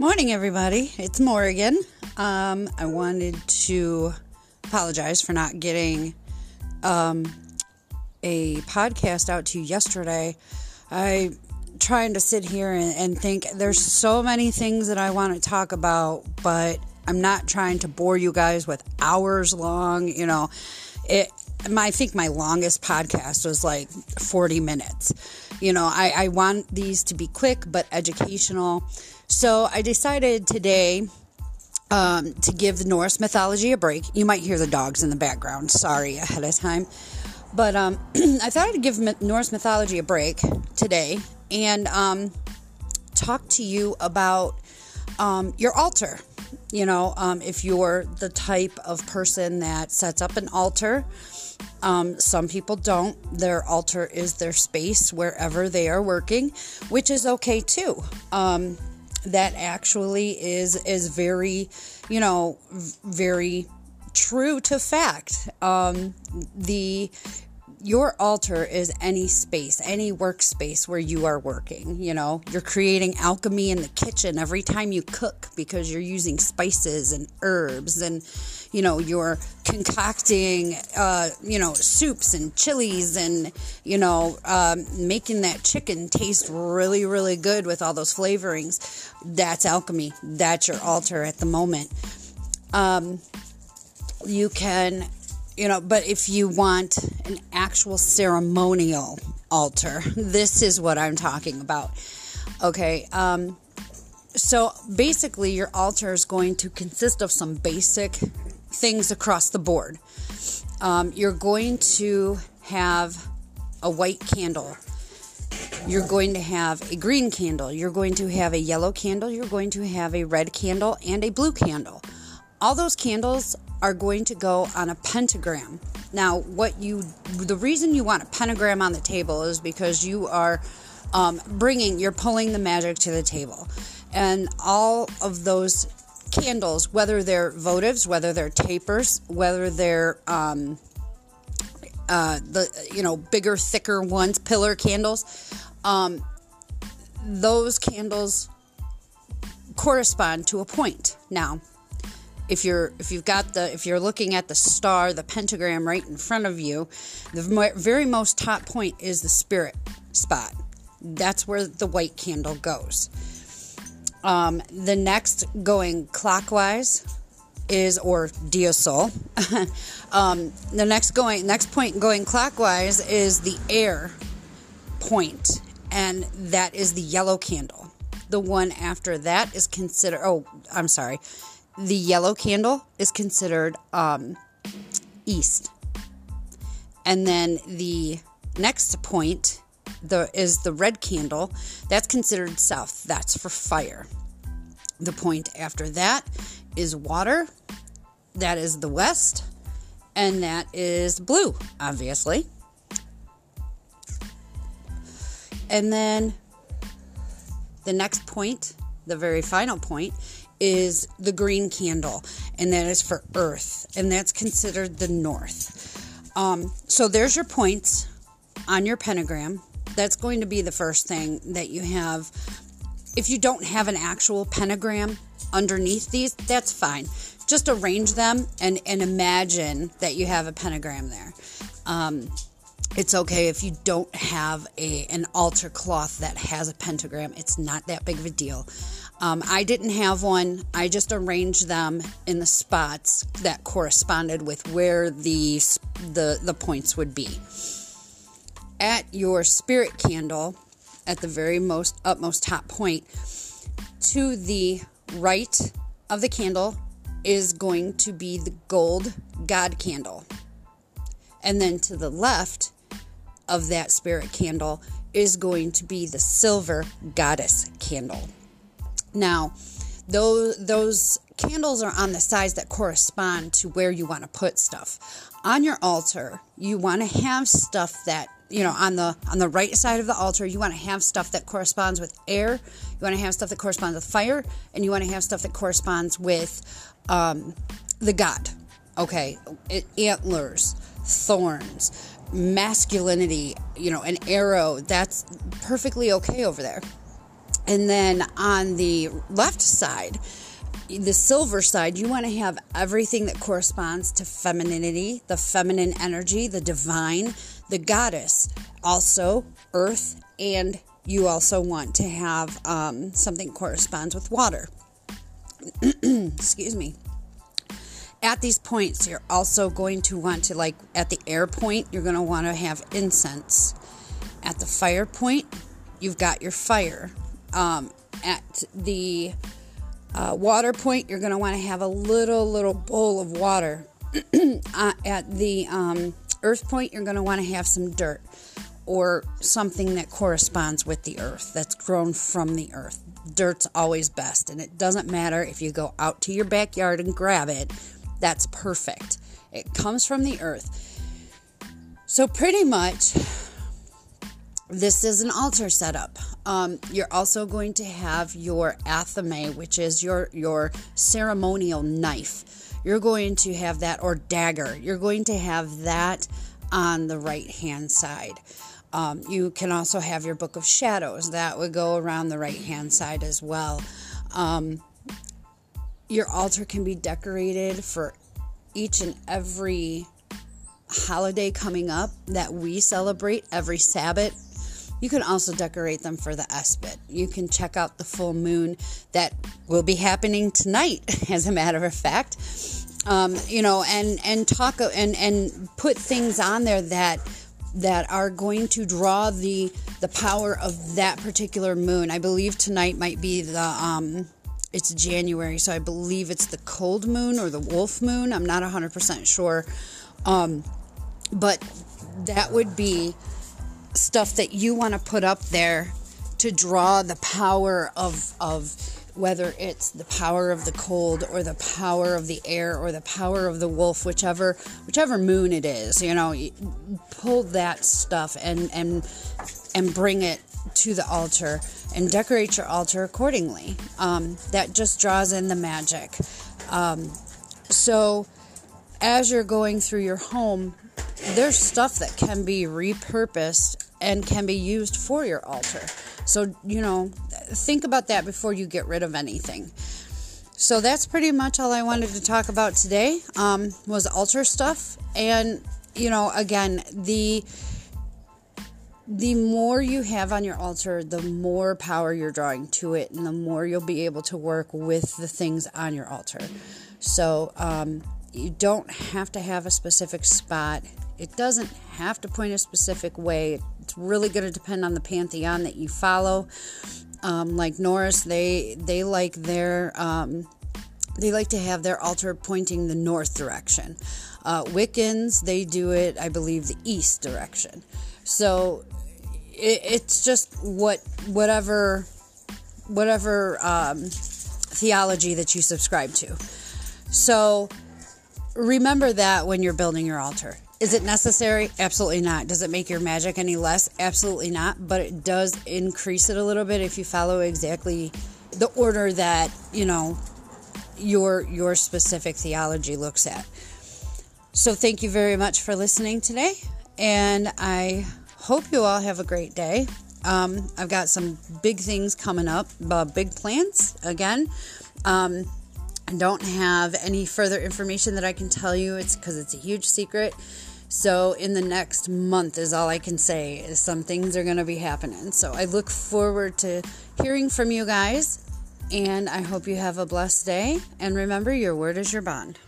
Morning, everybody. It's Morgan. Um, I wanted to apologize for not getting um, a podcast out to you yesterday. I'm trying to sit here and, and think there's so many things that I want to talk about, but I'm not trying to bore you guys with hours long. You know, it. My, I think my longest podcast was like 40 minutes. You know, I, I want these to be quick but educational. So I decided today um, to give the Norse mythology a break. You might hear the dogs in the background. Sorry ahead of time. But um, I thought I'd give Norse mythology a break today and um, talk to you about um, your altar. You know, um, if you're the type of person that sets up an altar, um, some people don't. Their altar is their space wherever they are working, which is okay too. Um, that actually is is very, you know, very true to fact. Um, the your altar is any space, any workspace where you are working. You know, you're creating alchemy in the kitchen every time you cook because you're using spices and herbs, and you know, you're concocting, uh, you know, soups and chilies, and you know, um, making that chicken taste really, really good with all those flavorings. That's alchemy. That's your altar at the moment. Um, you can you know, but if you want an actual ceremonial altar, this is what I'm talking about. Okay. Um, so basically, your altar is going to consist of some basic things across the board. Um, you're going to have a white candle. You're going to have a green candle. You're going to have a yellow candle. You're going to have a red candle and a blue candle. All those candles are going to go on a pentagram. Now, what you, the reason you want a pentagram on the table is because you are um, bringing, you're pulling the magic to the table. And all of those candles, whether they're votives, whether they're tapers, whether they're, um, uh, the you know bigger, thicker ones, pillar candles, um, those candles correspond to a point. Now, if you're if you've got the if you're looking at the star the pentagram right in front of you the very most top point is the spirit spot. That's where the white candle goes. Um, the next going clockwise is or diasol um, the next going next point going clockwise is the air point and that is the yellow candle. The one after that is considered oh i'm sorry the yellow candle is considered um, east. And then the next point the is the red candle. That's considered south. That's for fire. The point after that is water. That is the west. And that is blue, obviously. And then the next point, the very final point, is the green candle, and that is for Earth, and that's considered the North. Um, so there's your points on your pentagram. That's going to be the first thing that you have. If you don't have an actual pentagram underneath these, that's fine. Just arrange them and, and imagine that you have a pentagram there. Um, it's okay if you don't have a an altar cloth that has a pentagram. It's not that big of a deal. Um, I didn't have one. I just arranged them in the spots that corresponded with where the the the points would be. At your spirit candle, at the very most utmost top point, to the right of the candle is going to be the gold God candle. And then to the left of that spirit candle is going to be the silver goddess candle. Now, those those candles are on the sides that correspond to where you want to put stuff. On your altar, you want to have stuff that you know on the on the right side of the altar you want to have stuff that corresponds with air you want to have stuff that corresponds with fire and you want to have stuff that corresponds with um, the god okay it, antlers thorns masculinity you know an arrow that's perfectly okay over there And then on the left side, the silver side, you want to have everything that corresponds to femininity, the feminine energy, the divine, the goddess, also earth, and you also want to have um, something corresponds with water. Excuse me. At these points, you're also going to want to, like at the air point, you're going to want to have incense. At the fire point, you've got your fire. Um, at the uh, water point, you're going to want to have a little, little bowl of water. uh, at the um, earth point, you're going to want to have some dirt or something that corresponds with the earth that's grown from the earth. Dirt's always best, and it doesn't matter if you go out to your backyard and grab it, that's perfect. It comes from the earth. So, pretty much, this is an altar setup. Um, you're also going to have your athame, which is your your ceremonial knife. You're going to have that or dagger. You're going to have that on the right hand side. Um, you can also have your book of shadows that would go around the right hand side as well. Um, your altar can be decorated for each and every holiday coming up that we celebrate every Sabbath you can also decorate them for the Esbat. You can check out the full moon that will be happening tonight, as a matter of fact. Um, you know, and and talk and and put things on there that that are going to draw the the power of that particular moon. I believe tonight might be the um, it's January, so I believe it's the cold moon or the wolf moon. I'm not 100% sure. Um, but that would be stuff that you want to put up there to draw the power of of whether it's the power of the cold or the power of the air or the power of the wolf whichever whichever moon it is you know pull that stuff and and and bring it to the altar and decorate your altar accordingly um, that just draws in the magic um, so as you're going through your home there's stuff that can be repurposed and can be used for your altar. So, you know, think about that before you get rid of anything. So that's pretty much all I wanted to talk about today. Um, was altar stuff, and you know, again, the the more you have on your altar, the more power you're drawing to it, and the more you'll be able to work with the things on your altar. So um, you don't have to have a specific spot. It doesn't have to point a specific way. It's really going to depend on the pantheon that you follow. Um, like Norris, they they like their um, they like to have their altar pointing the north direction. Uh, Wiccans, they do it, I believe, the east direction. So it, it's just what whatever whatever um, theology that you subscribe to. So remember that when you're building your altar. Is it necessary? Absolutely not. Does it make your magic any less? Absolutely not. But it does increase it a little bit if you follow exactly the order that, you know, your your specific theology looks at. So thank you very much for listening today, and I hope you all have a great day. Um, I've got some big things coming up, uh, big plans again. Um, I don't have any further information that I can tell you. It's because it's a huge secret. So, in the next month, is all I can say, is some things are going to be happening. So, I look forward to hearing from you guys, and I hope you have a blessed day. And remember, your word is your bond.